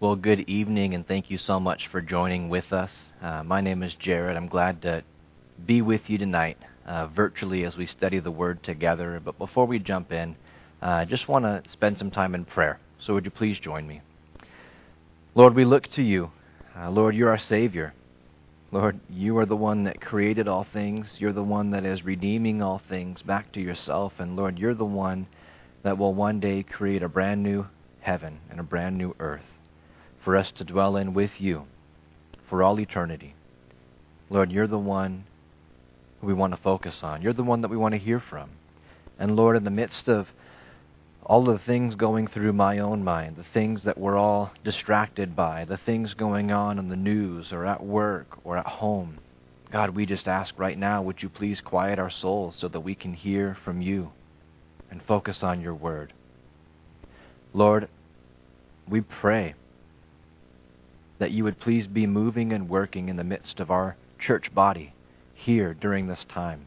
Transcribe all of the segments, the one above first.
Well, good evening, and thank you so much for joining with us. Uh, my name is Jarrod. I'm glad to be with you tonight, uh, virtually, as we study the Word together. But before we jump in, uh, I just want to spend some time in prayer. So, would you please join me? Lord, we look to you. Uh, Lord, you're our Savior. Lord, you are the one that created all things. You're the one that is redeeming all things back to yourself. And Lord, you're the one that will one day create a brand new heaven and a brand new earth for us to dwell in with you for all eternity. Lord, you're the one who we want to focus on. You're the one that we want to hear from. And Lord, in the midst of all the things going through my own mind, the things that we're all distracted by, the things going on in the news or at work or at home, God, we just ask right now, would you please quiet our souls so that we can hear from you and focus on your word? Lord, we pray that you would please be moving and working in the midst of our church body here during this time.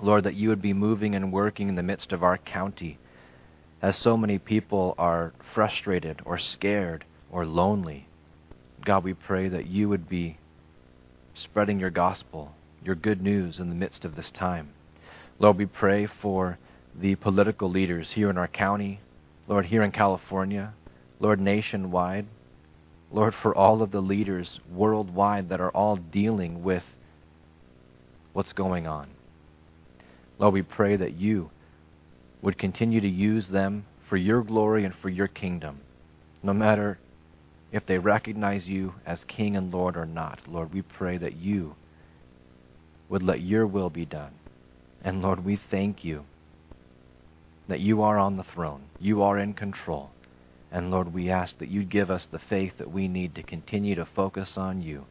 Lord, that you would be moving and working in the midst of our county as so many people are frustrated or scared or lonely. God, we pray that you would be spreading your gospel, your good news in the midst of this time. Lord, we pray for the political leaders here in our county, Lord, here in California, Lord, nationwide. Lord, for all of the leaders worldwide that are all dealing with what's going on. Lord, we pray that you would continue to use them for your glory and for your kingdom, no matter if they recognize you as King and Lord or not. Lord, we pray that you would let your will be done. And Lord, we thank you that you are on the throne, you are in control. And Lord, we ask that you'd give us the faith that we need to continue to focus on you,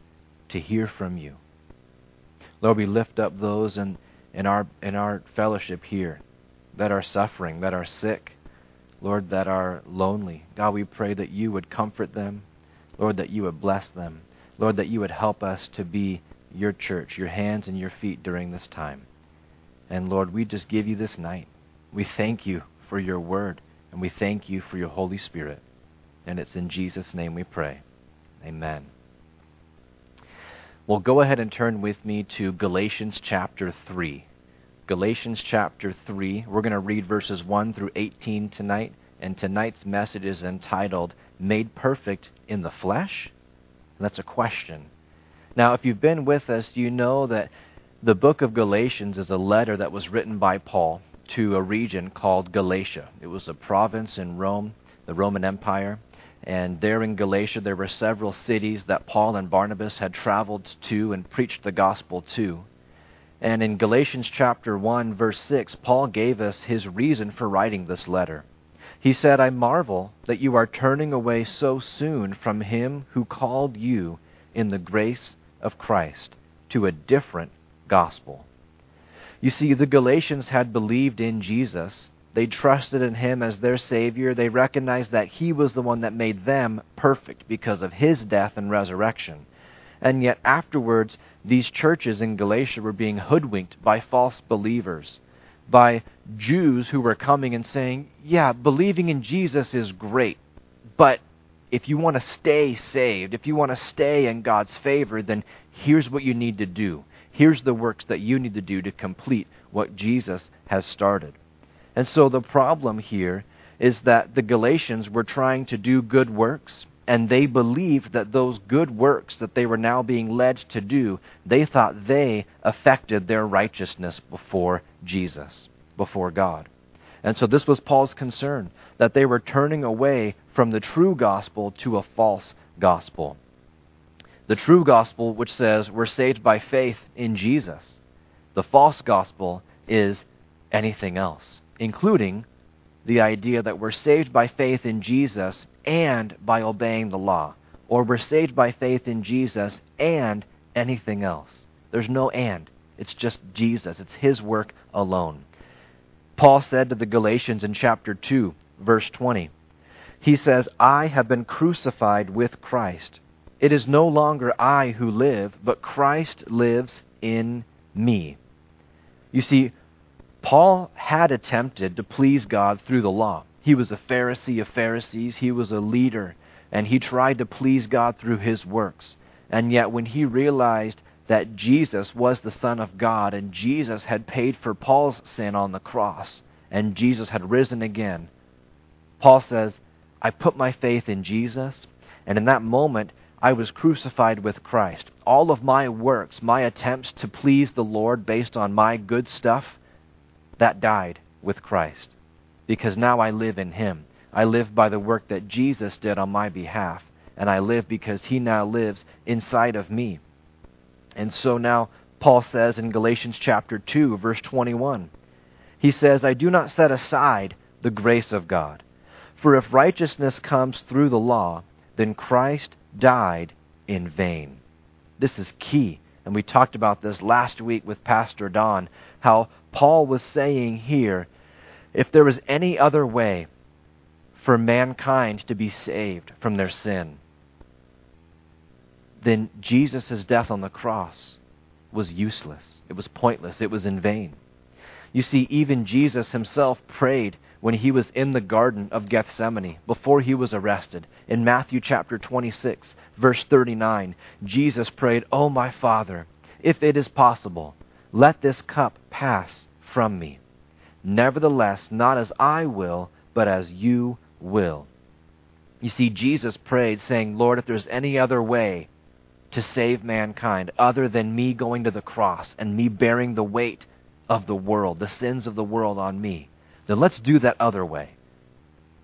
to hear from you. Lord, we lift up those in, in, our, in our fellowship here that are suffering, that are sick, Lord, that are lonely. God, we pray that you would comfort them. Lord, that you would bless them. Lord, that you would help us to be your church, your hands and your feet during this time. And Lord, we just give you this night. We thank you for your word. And we thank you for your Holy Spirit. And it's in Jesus' name we pray. Amen. Well, go ahead and turn with me to Galatians chapter 3. Galatians chapter 3. We're going to read verses 1 through 18 tonight. And tonight's message is entitled, Made Perfect in the Flesh? that's a question. Now, if you've been with us, you know that the book of Galatians is a letter that was written by Paul to a region called Galatia. It was a province in Rome, the Roman Empire. And there in Galatia, there were several cities that Paul and Barnabas had traveled to and preached the gospel to. And in Galatians chapter 1, verse 6, Paul gave us his reason for writing this letter. He said, I marvel that you are turning away so soon from him who called you in the grace of Christ to a different gospel you see, the Galatians had believed in Jesus. They trusted in him as their Savior. They recognized that he was the one that made them perfect because of his death and resurrection. And yet, afterwards, these churches in Galatia were being hoodwinked by false believers, by Jews who were coming and saying, Yeah, believing in Jesus is great, but if you want to stay saved, if you want to stay in God's favor, then here's what you need to do. Here's the works that you need to do to complete what Jesus has started. And so the problem here is that the Galatians were trying to do good works, and they believed that those good works that they were now being led to do, they thought they affected their righteousness before Jesus, before God. And so this was Paul's concern, that they were turning away from the true gospel to a false gospel the true gospel, which says we're saved by faith in Jesus. The false gospel is anything else, including the idea that we're saved by faith in Jesus and by obeying the law, or we're saved by faith in Jesus and anything else. There's no and. It's just Jesus. It's His work alone. Paul said to the Galatians in chapter 2, verse 20, he says, I have been crucified with Christ. It is no longer I who live, but Christ lives in me. You see, Paul had attempted to please God through the law. He was a Pharisee of Pharisees, he was a leader, and he tried to please God through his works. And yet, when he realized that Jesus was the Son of God and Jesus had paid for Paul's sin on the cross and Jesus had risen again, Paul says, I put my faith in Jesus, and in that moment, I was crucified with Christ. All of my works, my attempts to please the Lord based on my good stuff, that died with Christ. Because now I live in Him. I live by the work that Jesus did on my behalf, and I live because He now lives inside of me. And so now Paul says in Galatians chapter 2, verse 21, he says, I do not set aside the grace of God. For if righteousness comes through the law, then Christ died in vain. This is key. And we talked about this last week with Pastor Don, how Paul was saying here if there was any other way for mankind to be saved from their sin, then Jesus' death on the cross was useless. It was pointless. It was in vain. You see, even Jesus himself prayed when he was in the Garden of Gethsemane before he was arrested. In Matthew chapter 26, verse 39, Jesus prayed, Oh, my Father, if it is possible, let this cup pass from me. Nevertheless, not as I will, but as you will. You see, Jesus prayed, saying, Lord, if there's any other way to save mankind other than me going to the cross and me bearing the weight of the world, the sins of the world on me, then let's do that other way.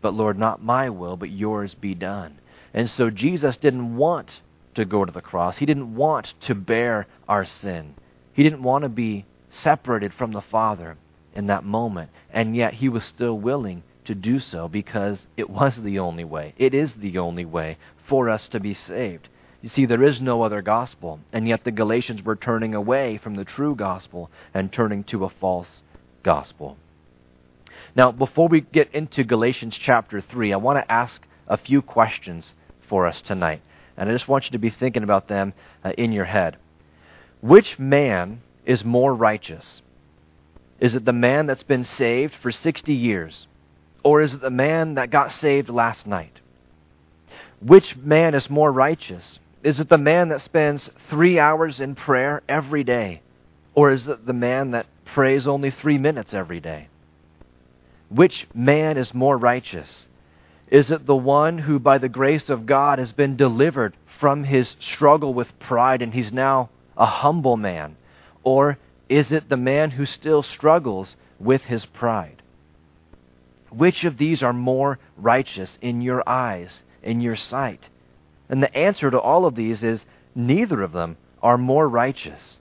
But Lord, not my will, but yours be done. And so Jesus didn't want to go to the cross. He didn't want to bear our sin. He didn't want to be separated from the Father in that moment. And yet he was still willing to do so because it was the only way. It is the only way for us to be saved. You see, there is no other gospel, and yet the Galatians were turning away from the true gospel and turning to a false gospel. Now, before we get into Galatians chapter 3, I want to ask a few questions for us tonight. And I just want you to be thinking about them uh, in your head. Which man is more righteous? Is it the man that's been saved for 60 years? Or is it the man that got saved last night? Which man is more righteous? Is it the man that spends three hours in prayer every day? Or is it the man that prays only three minutes every day? Which man is more righteous? Is it the one who, by the grace of God, has been delivered from his struggle with pride and he's now a humble man? Or is it the man who still struggles with his pride? Which of these are more righteous in your eyes, in your sight? And the answer to all of these is neither of them are more righteous.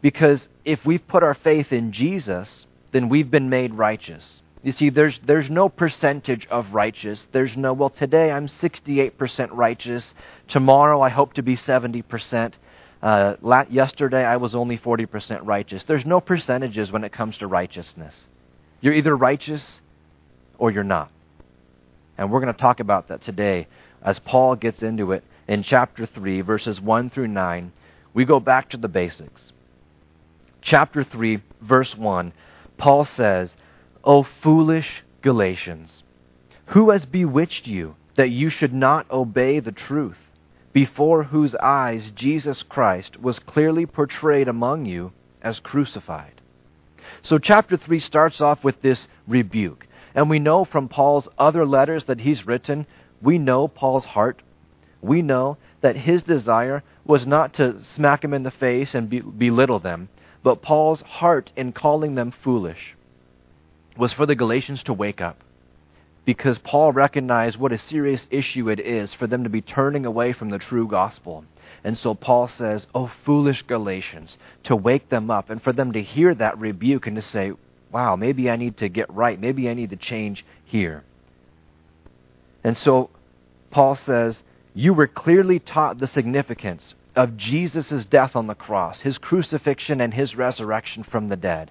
Because if we've put our faith in Jesus, then we've been made righteous. You see, there's, there's no percentage of righteous. There's no, well, today I'm 68% righteous. Tomorrow I hope to be 70%. Uh, yesterday I was only 40% righteous. There's no percentages when it comes to righteousness. You're either righteous or you're not. And we're going to talk about that today as Paul gets into it in chapter 3, verses 1 through 9, we go back to the basics. Chapter 3, verse 1, Paul says, O foolish Galatians, who has bewitched you that you should not obey the truth, before whose eyes Jesus Christ was clearly portrayed among you as crucified? So, chapter 3 starts off with this rebuke. And we know from Paul's other letters that he's written we know Paul's heart. We know that his desire was not to smack them in the face and be, belittle them, but Paul's heart in calling them foolish was for the Galatians to wake up. Because Paul recognized what a serious issue it is for them to be turning away from the true gospel. And so Paul says, Oh, foolish Galatians, to wake them up and for them to hear that rebuke and to say, Wow, maybe I need to get right. Maybe I need to change here. And so Paul says, You were clearly taught the significance of Jesus' death on the cross, his crucifixion, and his resurrection from the dead.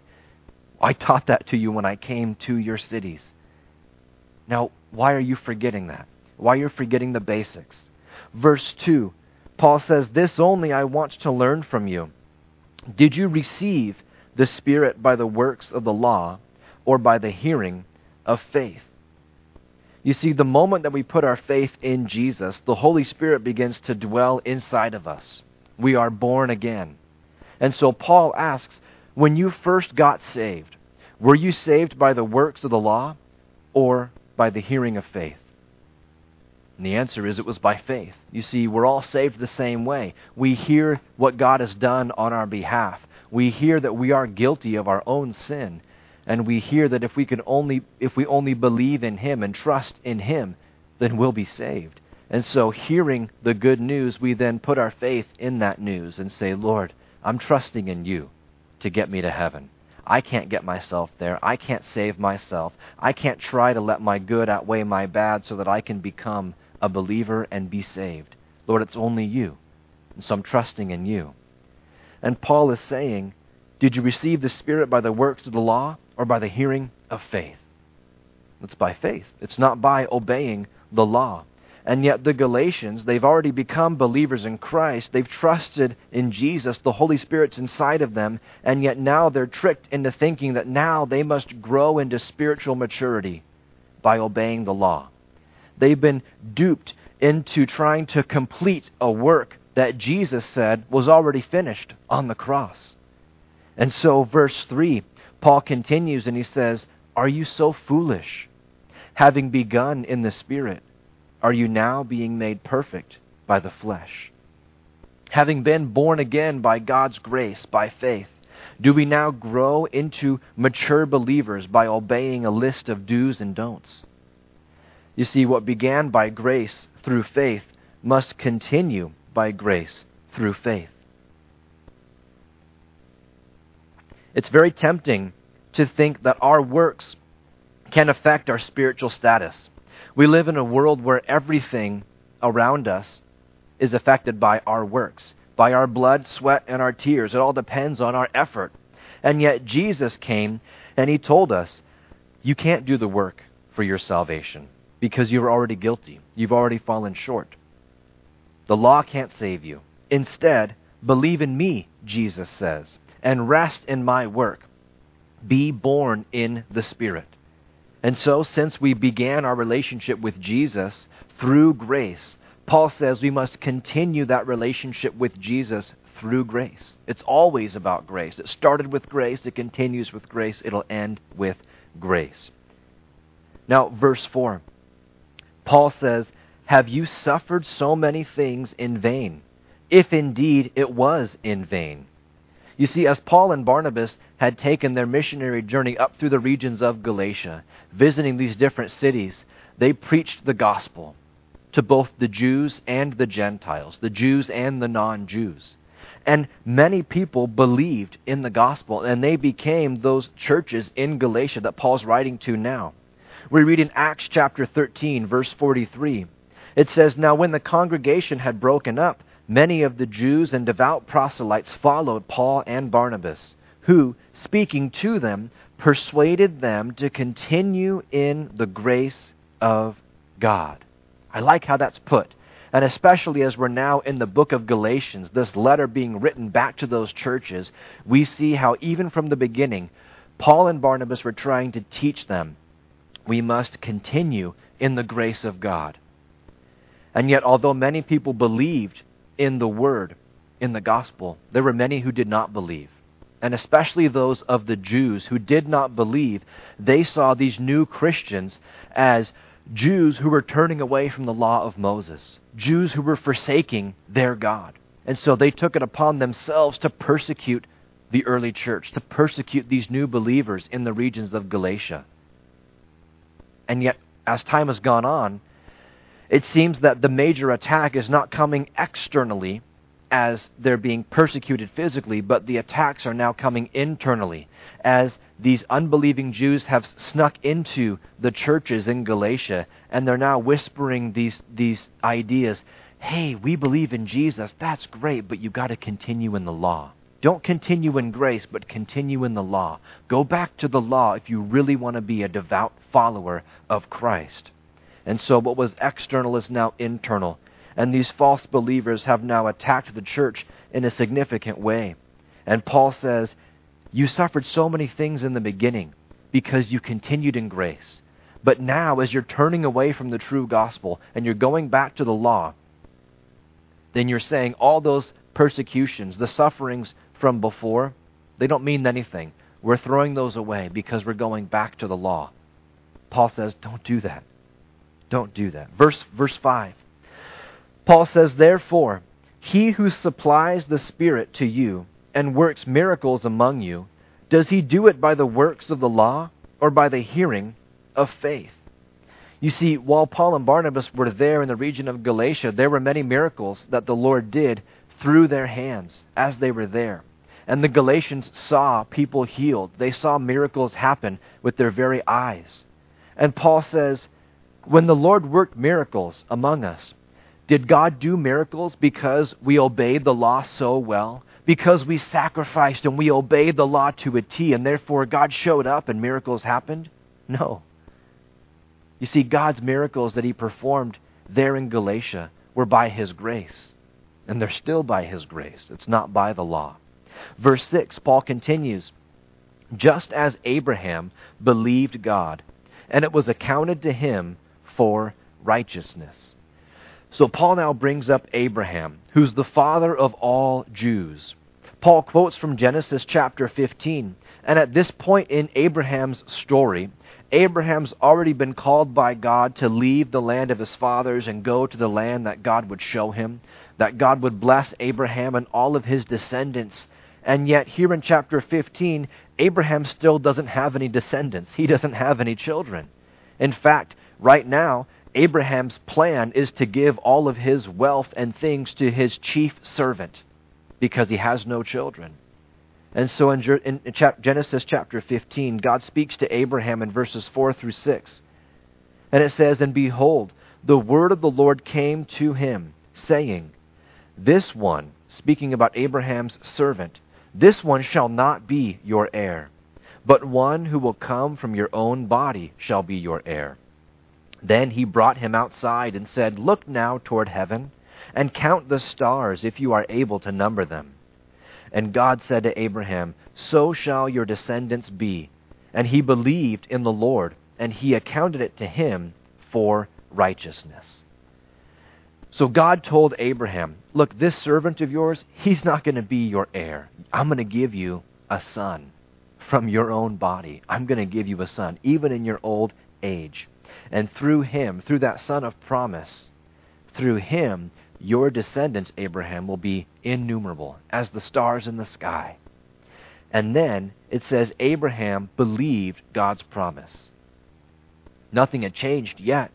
I taught that to you when I came to your cities. Now, why are you forgetting that? Why are you forgetting the basics? Verse 2, Paul says, This only I want to learn from you. Did you receive the Spirit by the works of the law or by the hearing of faith? You see, the moment that we put our faith in Jesus, the Holy Spirit begins to dwell inside of us. We are born again. And so Paul asks, when you first got saved, were you saved by the works of the law or by the hearing of faith? And the answer is it was by faith. You see, we're all saved the same way. We hear what God has done on our behalf. We hear that we are guilty of our own sin, and we hear that if we can only if we only believe in him and trust in him, then we'll be saved. And so hearing the good news, we then put our faith in that news and say, "Lord, I'm trusting in you to get me to heaven. I can't get myself there. I can't save myself. I can't try to let my good outweigh my bad so that I can become a believer and be saved. Lord, it's only you. And so I'm trusting in you. And Paul is saying, Did you receive the Spirit by the works of the law or by the hearing of faith? It's by faith. It's not by obeying the law. And yet, the Galatians, they've already become believers in Christ. They've trusted in Jesus. The Holy Spirit's inside of them. And yet, now they're tricked into thinking that now they must grow into spiritual maturity by obeying the law. They've been duped into trying to complete a work that Jesus said was already finished on the cross. And so, verse 3, Paul continues and he says, Are you so foolish? Having begun in the Spirit, are you now being made perfect by the flesh? Having been born again by God's grace, by faith, do we now grow into mature believers by obeying a list of do's and don'ts? You see, what began by grace through faith must continue by grace through faith. It's very tempting to think that our works can affect our spiritual status. We live in a world where everything around us is affected by our works, by our blood, sweat, and our tears. It all depends on our effort. And yet Jesus came and he told us, you can't do the work for your salvation because you're already guilty. You've already fallen short. The law can't save you. Instead, believe in me, Jesus says, and rest in my work. Be born in the Spirit. And so, since we began our relationship with Jesus through grace, Paul says we must continue that relationship with Jesus through grace. It's always about grace. It started with grace, it continues with grace, it'll end with grace. Now, verse 4. Paul says, Have you suffered so many things in vain? If indeed it was in vain. You see, as Paul and Barnabas had taken their missionary journey up through the regions of Galatia, visiting these different cities, they preached the gospel to both the Jews and the Gentiles, the Jews and the non Jews. And many people believed in the gospel, and they became those churches in Galatia that Paul's writing to now. We read in Acts chapter 13, verse 43. It says, Now when the congregation had broken up, many of the Jews and devout proselytes followed Paul and Barnabas, who, speaking to them, persuaded them to continue in the grace of God. I like how that's put. And especially as we're now in the book of Galatians, this letter being written back to those churches, we see how even from the beginning, Paul and Barnabas were trying to teach them we must continue in the grace of God. And yet, although many people believed in the word, in the gospel, there were many who did not believe. And especially those of the Jews who did not believe, they saw these new Christians as Jews who were turning away from the law of Moses, Jews who were forsaking their God. And so they took it upon themselves to persecute the early church, to persecute these new believers in the regions of Galatia. And yet, as time has gone on, it seems that the major attack is not coming externally as they're being persecuted physically, but the attacks are now coming internally as these unbelieving Jews have snuck into the churches in Galatia and they're now whispering these, these ideas. Hey, we believe in Jesus. That's great, but you've got to continue in the law. Don't continue in grace, but continue in the law. Go back to the law if you really want to be a devout follower of Christ. And so what was external is now internal. And these false believers have now attacked the church in a significant way. And Paul says, You suffered so many things in the beginning because you continued in grace. But now, as you're turning away from the true gospel and you're going back to the law, then you're saying all those persecutions, the sufferings from before, they don't mean anything. We're throwing those away because we're going back to the law. Paul says, don't do that. Don't do that. Verse, verse 5. Paul says, Therefore, he who supplies the Spirit to you and works miracles among you, does he do it by the works of the law or by the hearing of faith? You see, while Paul and Barnabas were there in the region of Galatia, there were many miracles that the Lord did through their hands as they were there. And the Galatians saw people healed. They saw miracles happen with their very eyes. And Paul says, when the Lord worked miracles among us, did God do miracles because we obeyed the law so well? Because we sacrificed and we obeyed the law to a T, and therefore God showed up and miracles happened? No. You see, God's miracles that He performed there in Galatia were by His grace. And they're still by His grace. It's not by the law. Verse 6, Paul continues Just as Abraham believed God, and it was accounted to him for righteousness. So Paul now brings up Abraham, who's the father of all Jews. Paul quotes from Genesis chapter 15, and at this point in Abraham's story, Abraham's already been called by God to leave the land of his fathers and go to the land that God would show him, that God would bless Abraham and all of his descendants. And yet, here in chapter 15, Abraham still doesn't have any descendants. He doesn't have any children. In fact, right now, Abraham's plan is to give all of his wealth and things to his chief servant because he has no children. And so in, Genesis chapter 15, God speaks to Abraham in verses 4 through 6. And it says, And behold, the word of the Lord came to him, saying, This one, speaking about Abraham's servant, this one shall not be your heir, but one who will come from your own body shall be your heir. Then he brought him outside and said, Look now toward heaven, and count the stars, if you are able to number them. And God said to Abraham, So shall your descendants be. And he believed in the Lord, and he accounted it to him for righteousness. So God told Abraham, Look, this servant of yours, he's not going to be your heir. I'm going to give you a son from your own body. I'm going to give you a son, even in your old age. And through him, through that son of promise, through him, your descendants, Abraham, will be innumerable as the stars in the sky. And then it says Abraham believed God's promise. Nothing had changed yet.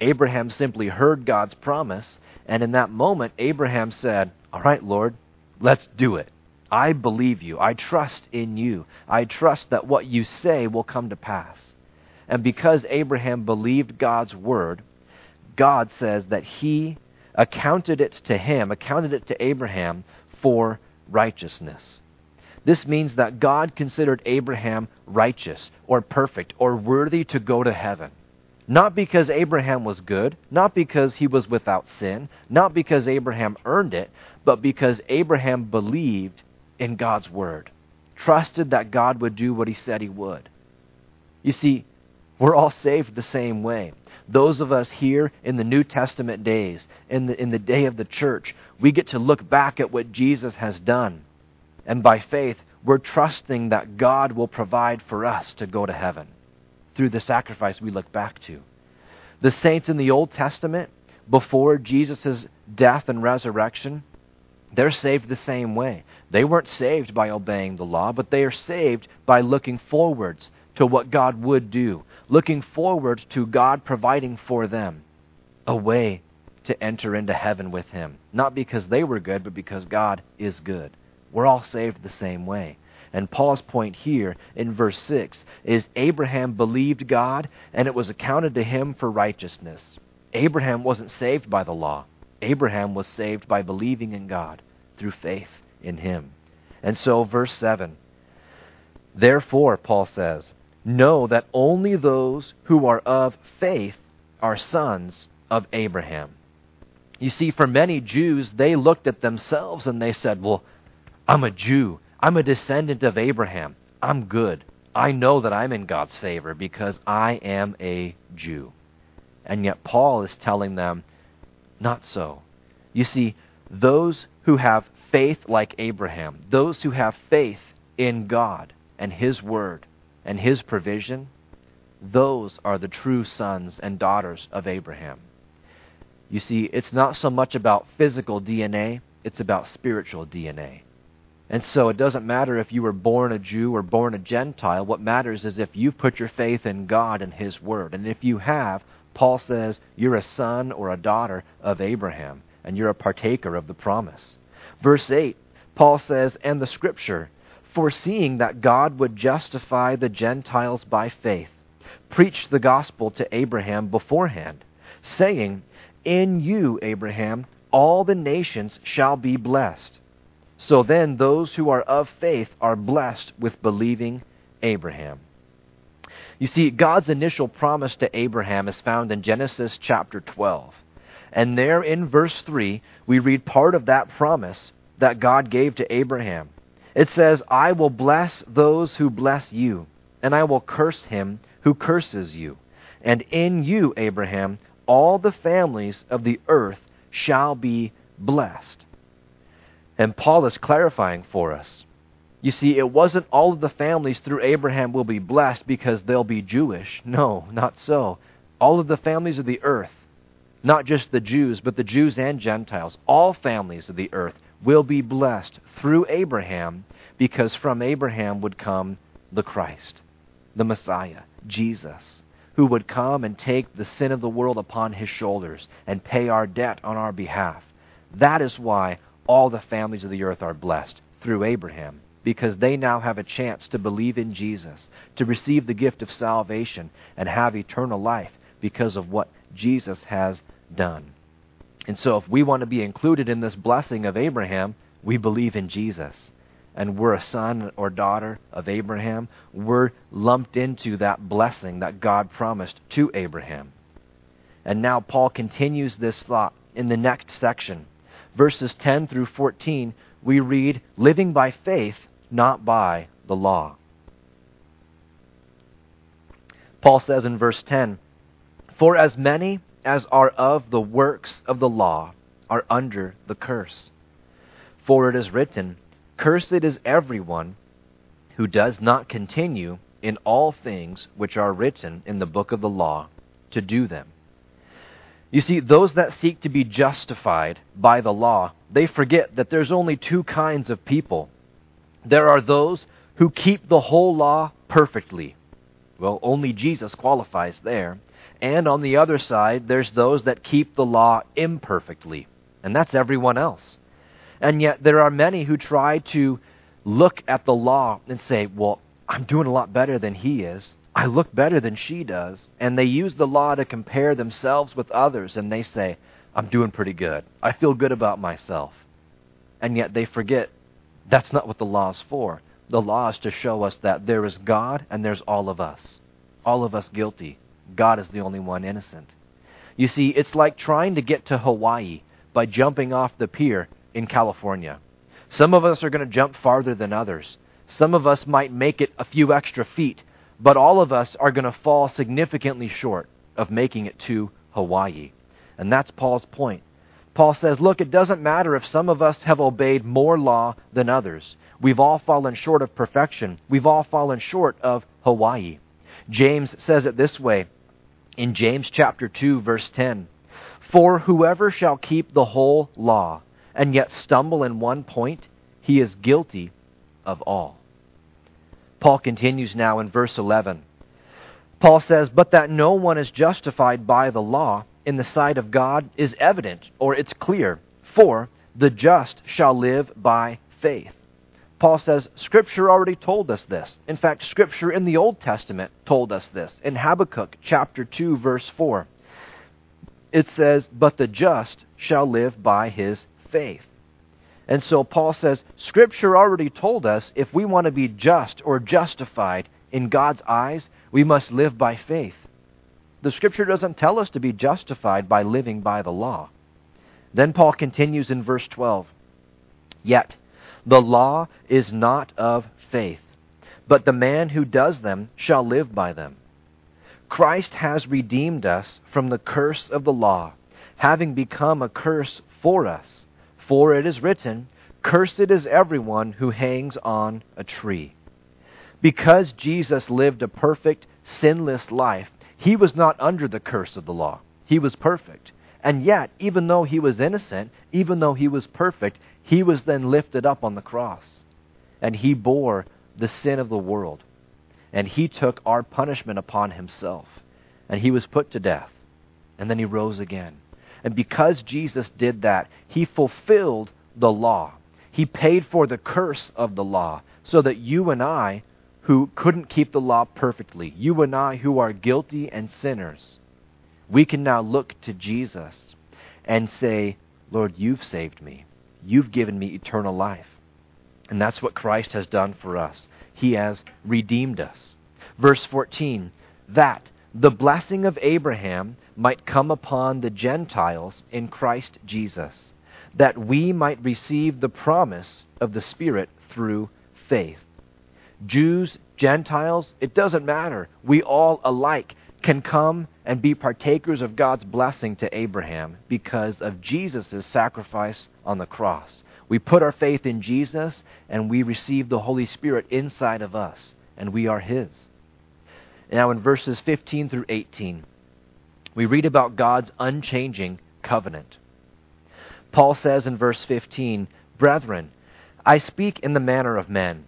Abraham simply heard God's promise, and in that moment, Abraham said, All right, Lord, let's do it. I believe you. I trust in you. I trust that what you say will come to pass. And because Abraham believed God's word, God says that he accounted it to him, accounted it to Abraham for righteousness. This means that God considered Abraham righteous or perfect or worthy to go to heaven. Not because Abraham was good, not because he was without sin, not because Abraham earned it, but because Abraham believed in God's word, trusted that God would do what he said he would. You see, we're all saved the same way. Those of us here in the New Testament days, in the, in the day of the church, we get to look back at what Jesus has done. And by faith, we're trusting that God will provide for us to go to heaven through the sacrifice we look back to. The saints in the Old Testament, before Jesus' death and resurrection, they're saved the same way. They weren't saved by obeying the law, but they are saved by looking forwards to what God would do, looking forward to God providing for them a way to enter into heaven with Him. Not because they were good, but because God is good. We're all saved the same way. And Paul's point here in verse 6 is Abraham believed God, and it was accounted to him for righteousness. Abraham wasn't saved by the law. Abraham was saved by believing in God through faith in him. And so, verse 7 Therefore, Paul says, know that only those who are of faith are sons of Abraham. You see, for many Jews, they looked at themselves and they said, Well, I'm a Jew. I'm a descendant of Abraham. I'm good. I know that I'm in God's favor because I am a Jew. And yet Paul is telling them, not so. You see, those who have faith like Abraham, those who have faith in God and His Word and His provision, those are the true sons and daughters of Abraham. You see, it's not so much about physical DNA, it's about spiritual DNA. And so it doesn't matter if you were born a Jew or born a Gentile. What matters is if you've put your faith in God and His Word. And if you have, Paul says you're a son or a daughter of Abraham, and you're a partaker of the promise. Verse 8, Paul says, And the Scripture, foreseeing that God would justify the Gentiles by faith, preached the gospel to Abraham beforehand, saying, In you, Abraham, all the nations shall be blessed. So then, those who are of faith are blessed with believing Abraham. You see, God's initial promise to Abraham is found in Genesis chapter 12. And there in verse 3, we read part of that promise that God gave to Abraham. It says, I will bless those who bless you, and I will curse him who curses you. And in you, Abraham, all the families of the earth shall be blessed. And Paul is clarifying for us. You see, it wasn't all of the families through Abraham will be blessed because they'll be Jewish. No, not so. All of the families of the earth, not just the Jews, but the Jews and Gentiles, all families of the earth will be blessed through Abraham because from Abraham would come the Christ, the Messiah, Jesus, who would come and take the sin of the world upon his shoulders and pay our debt on our behalf. That is why all the families of the earth are blessed through Abraham because they now have a chance to believe in Jesus, to receive the gift of salvation, and have eternal life because of what Jesus has done. And so, if we want to be included in this blessing of Abraham, we believe in Jesus. And we're a son or daughter of Abraham. We're lumped into that blessing that God promised to Abraham. And now Paul continues this thought in the next section. Verses 10 through 14, we read, Living by faith, not by the law. Paul says in verse 10, For as many as are of the works of the law are under the curse. For it is written, Cursed is everyone who does not continue in all things which are written in the book of the law to do them. You see, those that seek to be justified by the law, they forget that there's only two kinds of people. There are those who keep the whole law perfectly. Well, only Jesus qualifies there. And on the other side, there's those that keep the law imperfectly, and that's everyone else. And yet, there are many who try to look at the law and say, well, I'm doing a lot better than he is. I look better than she does. And they use the law to compare themselves with others, and they say, I'm doing pretty good. I feel good about myself. And yet, they forget that's not what the law is for. The law is to show us that there is God and there's all of us. All of us guilty. God is the only one innocent. You see, it's like trying to get to Hawaii by jumping off the pier in California. Some of us are going to jump farther than others. Some of us might make it a few extra feet, but all of us are going to fall significantly short of making it to Hawaii. And that's Paul's point. Paul says, Look, it doesn't matter if some of us have obeyed more law than others. We've all fallen short of perfection. We've all fallen short of Hawaii. James says it this way in James chapter 2 verse 10. For whoever shall keep the whole law and yet stumble in one point, he is guilty of all. Paul continues now in verse 11. Paul says, But that no one is justified by the law in the sight of God is evident, or it's clear, for the just shall live by faith. Paul says, Scripture already told us this. In fact, Scripture in the Old Testament told us this. In Habakkuk chapter 2, verse 4, it says, But the just shall live by his faith. And so Paul says, Scripture already told us if we want to be just or justified in God's eyes, we must live by faith. The Scripture doesn't tell us to be justified by living by the law. Then Paul continues in verse 12. Yet, the law is not of faith. but the man who does them shall live by them. Christ has redeemed us from the curse of the law, having become a curse for us. For it is written, Cursed is everyone who hangs on a tree. Because Jesus lived a perfect, sinless life, he was not under the curse of the law. He was perfect. And yet, even though he was innocent, even though he was perfect, he was then lifted up on the cross. And he bore the sin of the world. And he took our punishment upon himself. And he was put to death. And then he rose again. And because Jesus did that, he fulfilled the law. He paid for the curse of the law so that you and I, who couldn't keep the law perfectly, you and I who are guilty and sinners, we can now look to Jesus and say, Lord, you've saved me. You've given me eternal life. And that's what Christ has done for us. He has redeemed us. Verse 14, that the blessing of Abraham might come upon the Gentiles in Christ Jesus, that we might receive the promise of the Spirit through faith. Jews, Gentiles, it doesn't matter. We all alike can come and be partakers of God's blessing to Abraham because of Jesus' sacrifice on the cross. We put our faith in Jesus and we receive the Holy Spirit inside of us, and we are His. Now, in verses 15 through 18, we read about God's unchanging covenant. Paul says in verse 15, Brethren, I speak in the manner of men.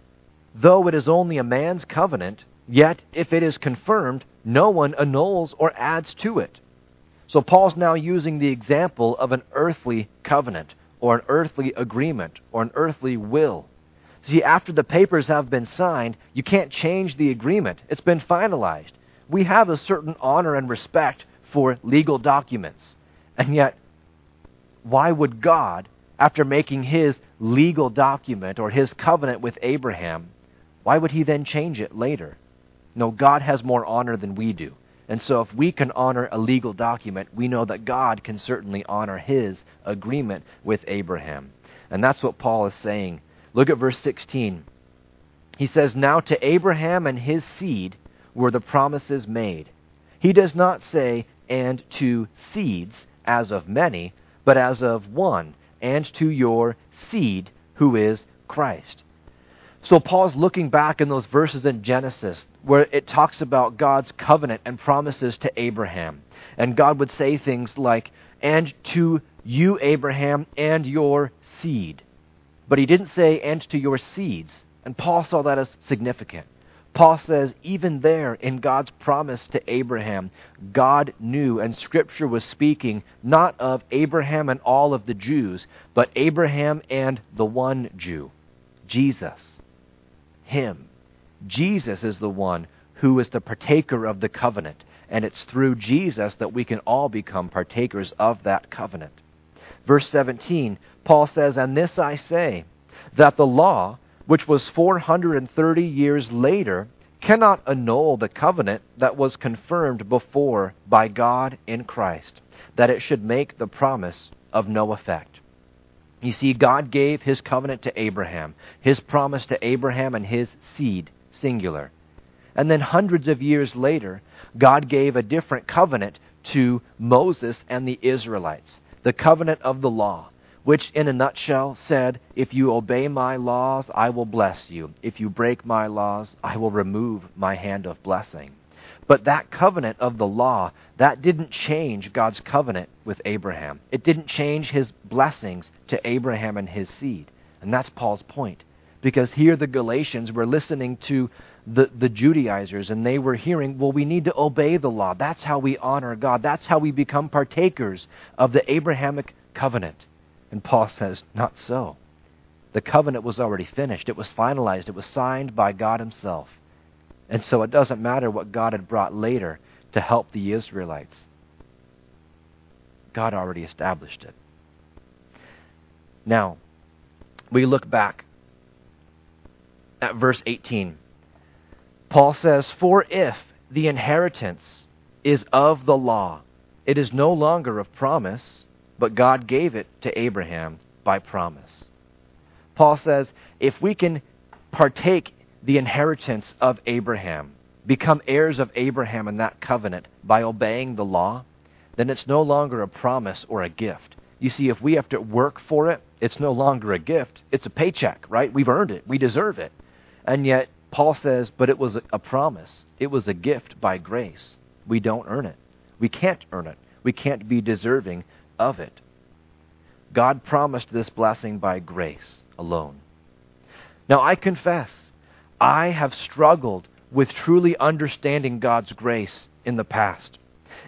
Though it is only a man's covenant, yet if it is confirmed, no one annuls or adds to it. So Paul's now using the example of an earthly covenant, or an earthly agreement, or an earthly will. See, after the papers have been signed, you can't change the agreement. It's been finalized. We have a certain honor and respect for legal documents. And yet, why would God, after making his legal document or his covenant with Abraham, why would he then change it later? No, God has more honor than we do. And so if we can honor a legal document, we know that God can certainly honor his agreement with Abraham. And that's what Paul is saying Look at verse 16. He says, Now to Abraham and his seed were the promises made. He does not say, and to seeds, as of many, but as of one, and to your seed, who is Christ. So Paul's looking back in those verses in Genesis where it talks about God's covenant and promises to Abraham. And God would say things like, and to you, Abraham, and your seed. But he didn't say, and to your seeds. And Paul saw that as significant. Paul says, even there in God's promise to Abraham, God knew, and Scripture was speaking not of Abraham and all of the Jews, but Abraham and the one Jew, Jesus. Him. Jesus is the one who is the partaker of the covenant, and it's through Jesus that we can all become partakers of that covenant. Verse 17, Paul says, And this I say, that the law, which was 430 years later, cannot annul the covenant that was confirmed before by God in Christ, that it should make the promise of no effect. You see, God gave his covenant to Abraham, his promise to Abraham and his seed, singular. And then hundreds of years later, God gave a different covenant to Moses and the Israelites the covenant of the law, which in a nutshell said, If you obey my laws, I will bless you. If you break my laws, I will remove my hand of blessing. But that covenant of the law, that didn't change God's covenant with Abraham. It didn't change his blessings to Abraham and his seed. And that's Paul's point. Because here the Galatians were listening to the, the Judaizers, and they were hearing, well, we need to obey the law. That's how we honor God. That's how we become partakers of the Abrahamic covenant. And Paul says, not so. The covenant was already finished, it was finalized, it was signed by God Himself. And so it doesn't matter what God had brought later to help the Israelites. God already established it. Now, we look back at verse 18. Paul says, For if the inheritance is of the law, it is no longer of promise, but God gave it to Abraham by promise. Paul says, if we can partake the inheritance of Abraham, become heirs of Abraham in that covenant by obeying the law, then it's no longer a promise or a gift. You see, if we have to work for it, it's no longer a gift. It's a paycheck, right? We've earned it. We deserve it. And yet, Paul says, but it was a promise. It was a gift by grace. We don't earn it. We can't earn it. We can't be deserving of it. God promised this blessing by grace alone. Now, I confess, I have struggled with truly understanding God's grace in the past.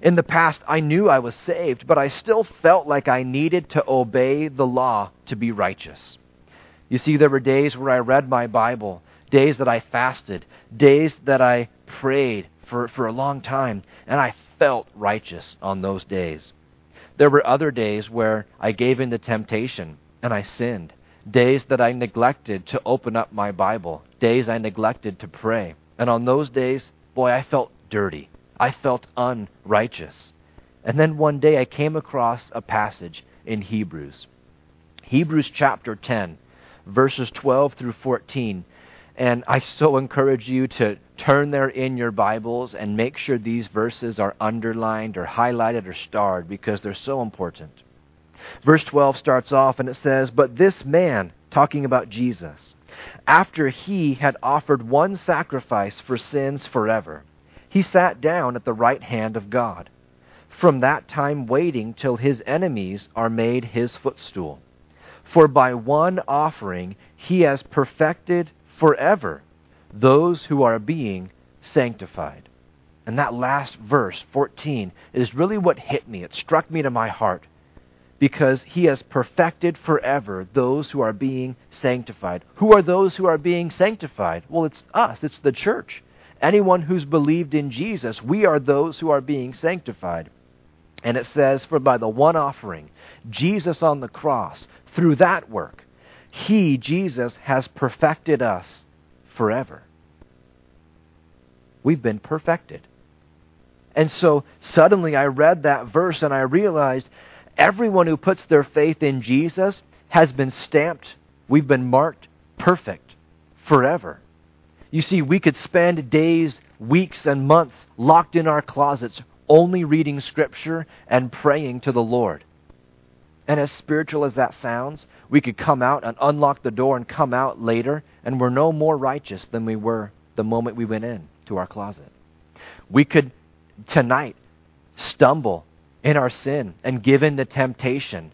In the past, I knew I was saved, but I still felt like I needed to obey the law to be righteous. You see, there were days where I read my Bible, days that I fasted, days that I prayed for, for a long time, and I felt righteous on those days. There were other days where I gave in to temptation and I sinned, days that I neglected to open up my Bible, days I neglected to pray. And on those days, boy, I felt dirty. I felt unrighteous. And then one day I came across a passage in Hebrews. Hebrews chapter 10, verses 12 through 14. And I so encourage you to turn there in your Bibles and make sure these verses are underlined or highlighted or starred because they're so important. Verse 12 starts off and it says, But this man, talking about Jesus, after he had offered one sacrifice for sins forever, he sat down at the right hand of God, from that time waiting till his enemies are made his footstool. For by one offering he has perfected forever those who are being sanctified. And that last verse, 14, is really what hit me. It struck me to my heart because he has perfected forever those who are being sanctified. Who are those who are being sanctified? Well, it's us, it's the church. Anyone who's believed in Jesus, we are those who are being sanctified. And it says, For by the one offering, Jesus on the cross, through that work, he, Jesus, has perfected us forever. We've been perfected. And so suddenly I read that verse and I realized everyone who puts their faith in Jesus has been stamped, we've been marked perfect forever. You see, we could spend days, weeks, and months locked in our closets only reading Scripture and praying to the Lord. And as spiritual as that sounds, we could come out and unlock the door and come out later, and we're no more righteous than we were the moment we went in to our closet. We could tonight stumble in our sin and given the temptation.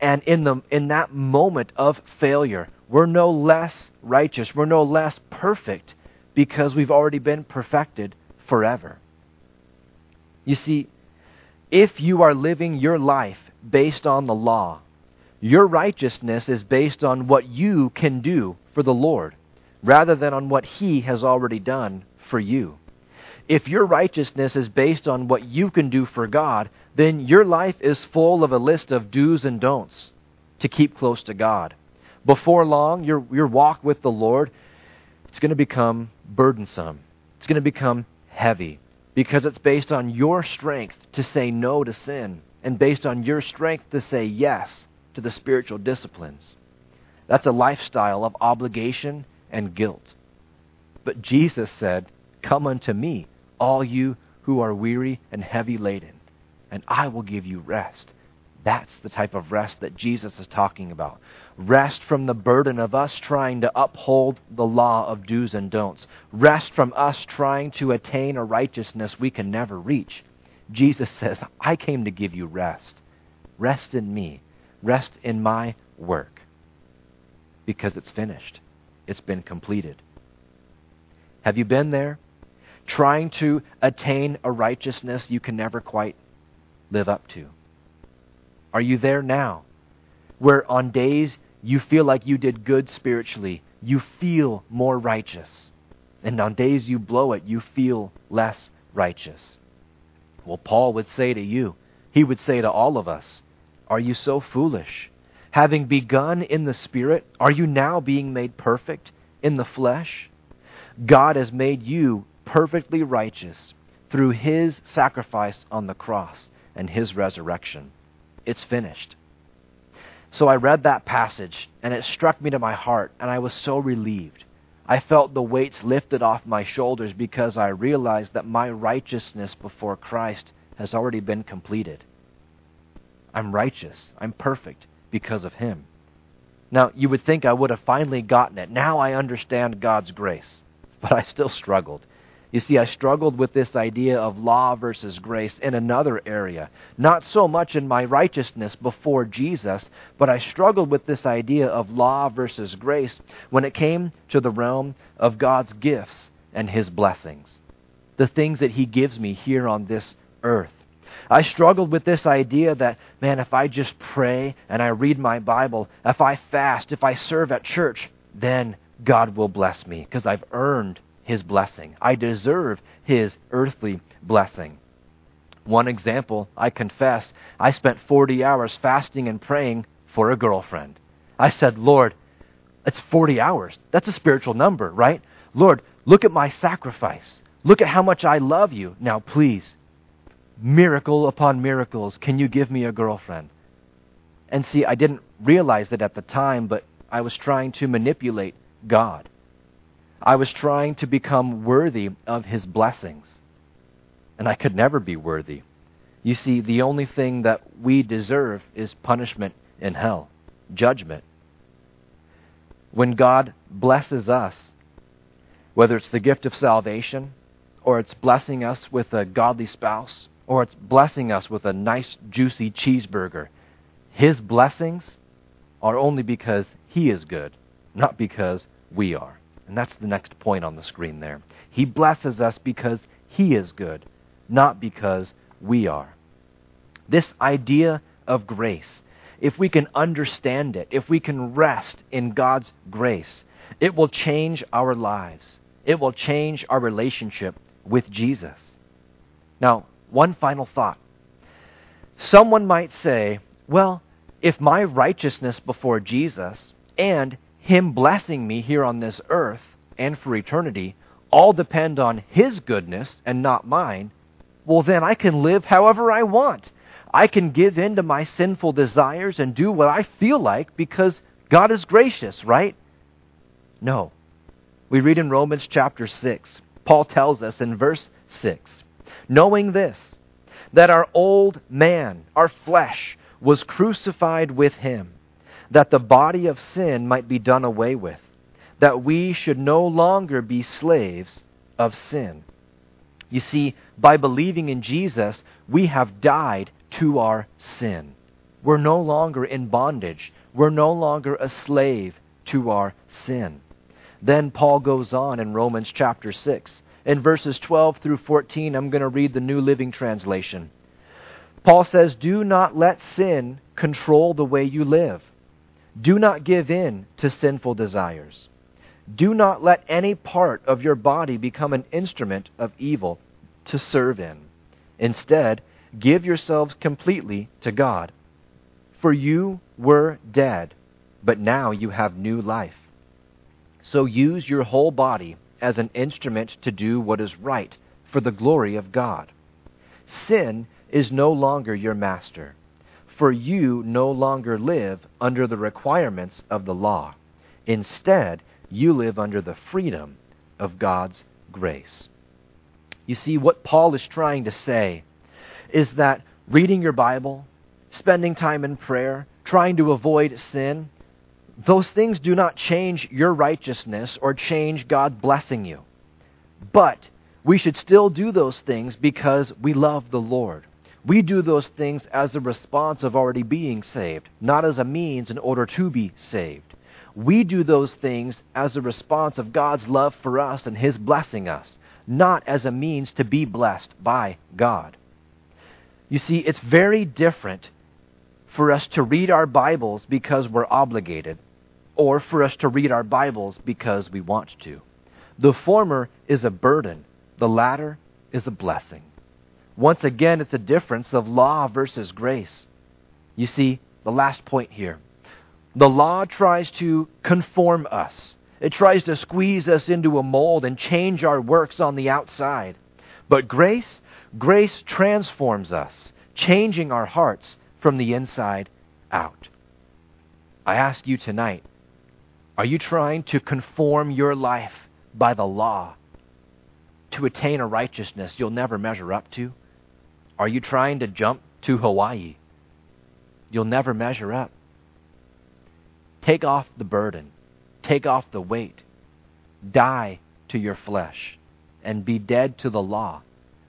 And in, the, in that moment of failure, we're no less righteous, we're no less perfect because we've already been perfected forever. You see, if you are living your life based on the law, your righteousness is based on what you can do for the Lord rather than on what He has already done for you. If your righteousness is based on what you can do for God, then your life is full of a list of do's and don'ts to keep close to God. Before long, your, your walk with the Lord, it's going to become burdensome. It's going to become heavy because it's based on your strength to say no to sin and based on your strength to say yes to the spiritual disciplines. That's a lifestyle of obligation and guilt. But Jesus said, Come unto me, all you who are weary and heavy laden, and I will give you rest. That's the type of rest that Jesus is talking about. Rest from the burden of us trying to uphold the law of do's and don'ts. Rest from us trying to attain a righteousness we can never reach. Jesus says, I came to give you rest. Rest in me. Rest in my work. Because it's finished, it's been completed. Have you been there? Trying to attain a righteousness you can never quite live up to? Are you there now? Where on days you feel like you did good spiritually, you feel more righteous. And on days you blow it, you feel less righteous. Well, Paul would say to you, he would say to all of us, Are you so foolish? Having begun in the Spirit, are you now being made perfect in the flesh? God has made you perfectly righteous through his sacrifice on the cross and his resurrection. It's finished. So I read that passage, and it struck me to my heart, and I was so relieved. I felt the weights lifted off my shoulders because I realized that my righteousness before Christ has already been completed. I'm righteous. I'm perfect because of Him. Now, you would think I would have finally gotten it. Now I understand God's grace. But I still struggled. You see, I struggled with this idea of law versus grace in another area. Not so much in my righteousness before Jesus, but I struggled with this idea of law versus grace when it came to the realm of God's gifts and His blessings. The things that He gives me here on this earth. I struggled with this idea that, man, if I just pray and I read my Bible, if I fast, if I serve at church, then God will bless me because I've earned His blessing. I deserve His earthly blessing. One example, I confess, I spent 40 hours fasting and praying for a girlfriend. I said, Lord, it's 40 hours. That's a spiritual number, right? Lord, look at my sacrifice. Look at how much I love you. Now, please, miracle upon miracles, can you give me a girlfriend? And see, I didn't realize it at the time, but I was trying to manipulate God. I was trying to become worthy of His blessings. And I could never be worthy. You see, the only thing that we deserve is punishment in hell, judgment. When God blesses us, whether it's the gift of salvation, or it's blessing us with a godly spouse, or it's blessing us with a nice, juicy cheeseburger. His blessings are only because He is good, not because we are. And that's the next point on the screen there. He blesses us because He is good, not because we are. This idea of grace, if we can understand it, if we can rest in God's grace, it will change our lives. It will change our relationship with Jesus. Now, one final thought. Someone might say, well, if my righteousness before Jesus and Him blessing me here on this earth and for eternity all depend on His goodness and not mine, well, then I can live however I want. I can give in to my sinful desires and do what I feel like because God is gracious, right? No. We read in Romans chapter 6, Paul tells us in verse 6 knowing this, that our old man, our flesh, was crucified with him, that the body of sin might be done away with, that we should no longer be slaves of sin. You see, by believing in Jesus, we have died to our sin. We're no longer in bondage. We're no longer a slave to our sin. Then Paul goes on in Romans chapter 6 in verses 12 through 14. I'm going to read the New Living Translation. Paul says, Do not let sin control the way you live. Do not give in to sinful desires. Do not let any part of your body become an instrument of evil to serve in. Instead, give yourselves completely to God. For you were dead, but now you have new life. So use your whole body as an instrument to do what is right for the glory of God. Sin is no longer your master, for you no longer live under the requirements of the law. Instead, you live under the freedom of God's grace. You see, what Paul is trying to say is that reading your Bible, spending time in prayer, trying to avoid sin, those things do not change your righteousness or change God blessing you. But we should still do those things because we love the Lord. We do those things as a response of already being saved, not as a means in order to be saved. We do those things as a response of God's love for us and His blessing us, not as a means to be blessed by God. You see, it's very different for us to read our Bibles because we're obligated, or for us to read our Bibles because we want to. The former is a burden, the latter is a blessing. Once again, it's a difference of law versus grace. You see, the last point here. The law tries to conform us. It tries to squeeze us into a mold and change our works on the outside. But grace, grace transforms us, changing our hearts from the inside out. I ask you tonight, Are you trying to conform your life by the law to attain a righteousness you'll never measure up to? Are you trying to jump to Hawaii? You'll never measure up. Take off the burden, take off the weight, die to your flesh, and be dead to the law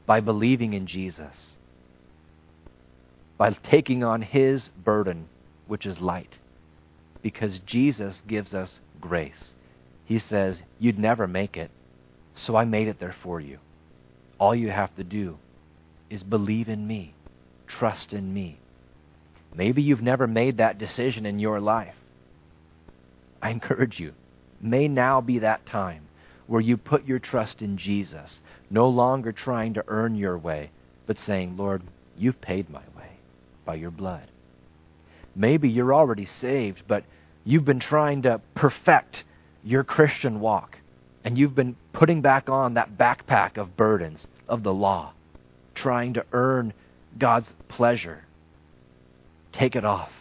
by believing in Jesus, by taking on His burden, which is light. Because Jesus gives us grace. He says, You'd never make it, so I made it there for you. All you have to do is believe in me, trust in me. Maybe you've never made that decision in your life. I encourage you, may now be that time where you put your trust in Jesus, no longer trying to earn your way, but saying, Lord, you've paid my way by your blood. Maybe you're already saved, but you've been trying to perfect your Christian walk, and you've been putting back on that backpack of burdens of the law, trying to earn God's pleasure. Take it off,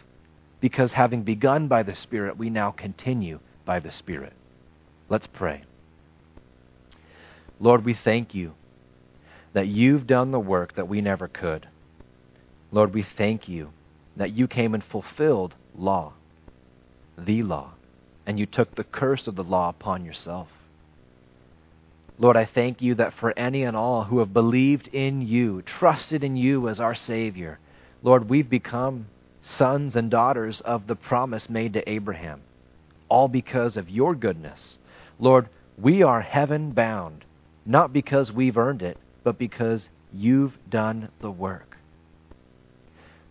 because having begun by the Spirit, we now continue by the Spirit. Let's pray. Lord, we thank you that you've done the work that we never could. Lord, we thank you that you came and fulfilled law, the law, and you took the curse of the law upon yourself. Lord, I thank you that for any and all who have believed in you, trusted in you as our Savior, Lord, we've become sons and daughters of the promise made to Abraham, all because of your goodness. Lord, we are heaven bound not because we've earned it, but because you've done the work.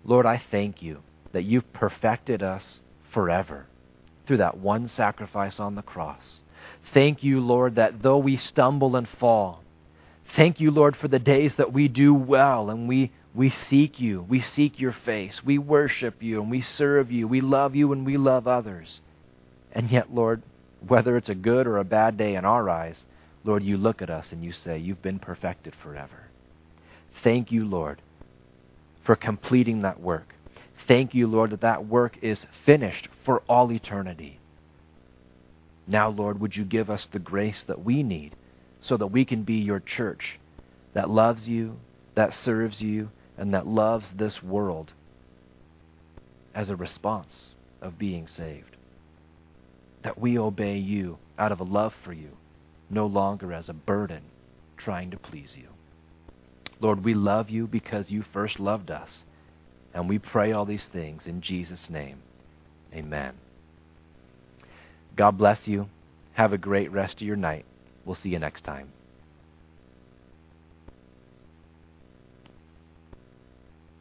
Lord, I thank you that you've perfected us forever through that one sacrifice on the cross. Thank you, Lord, that though we stumble and fall, thank you, Lord, for the days that we do well and we, we seek you. We seek your face. We worship you and we serve you. We love you and we love others. And yet, Lord, whether it's a good or a bad day in our eyes, Lord, you look at us and you say, You've been perfected forever. Thank you, Lord, for completing that work. Thank you, Lord, that that work is finished for all eternity. Now, Lord, would you give us the grace that we need so that we can be your church that loves you, that serves you, and that loves this world as a response of being saved. That we obey you out of a love for you no longer as a burden trying to please you. Lord, we love you because you first loved us. And we pray all these things in Jesus' name. Amen. God bless you. Have a great rest of your night. We'll see you next time.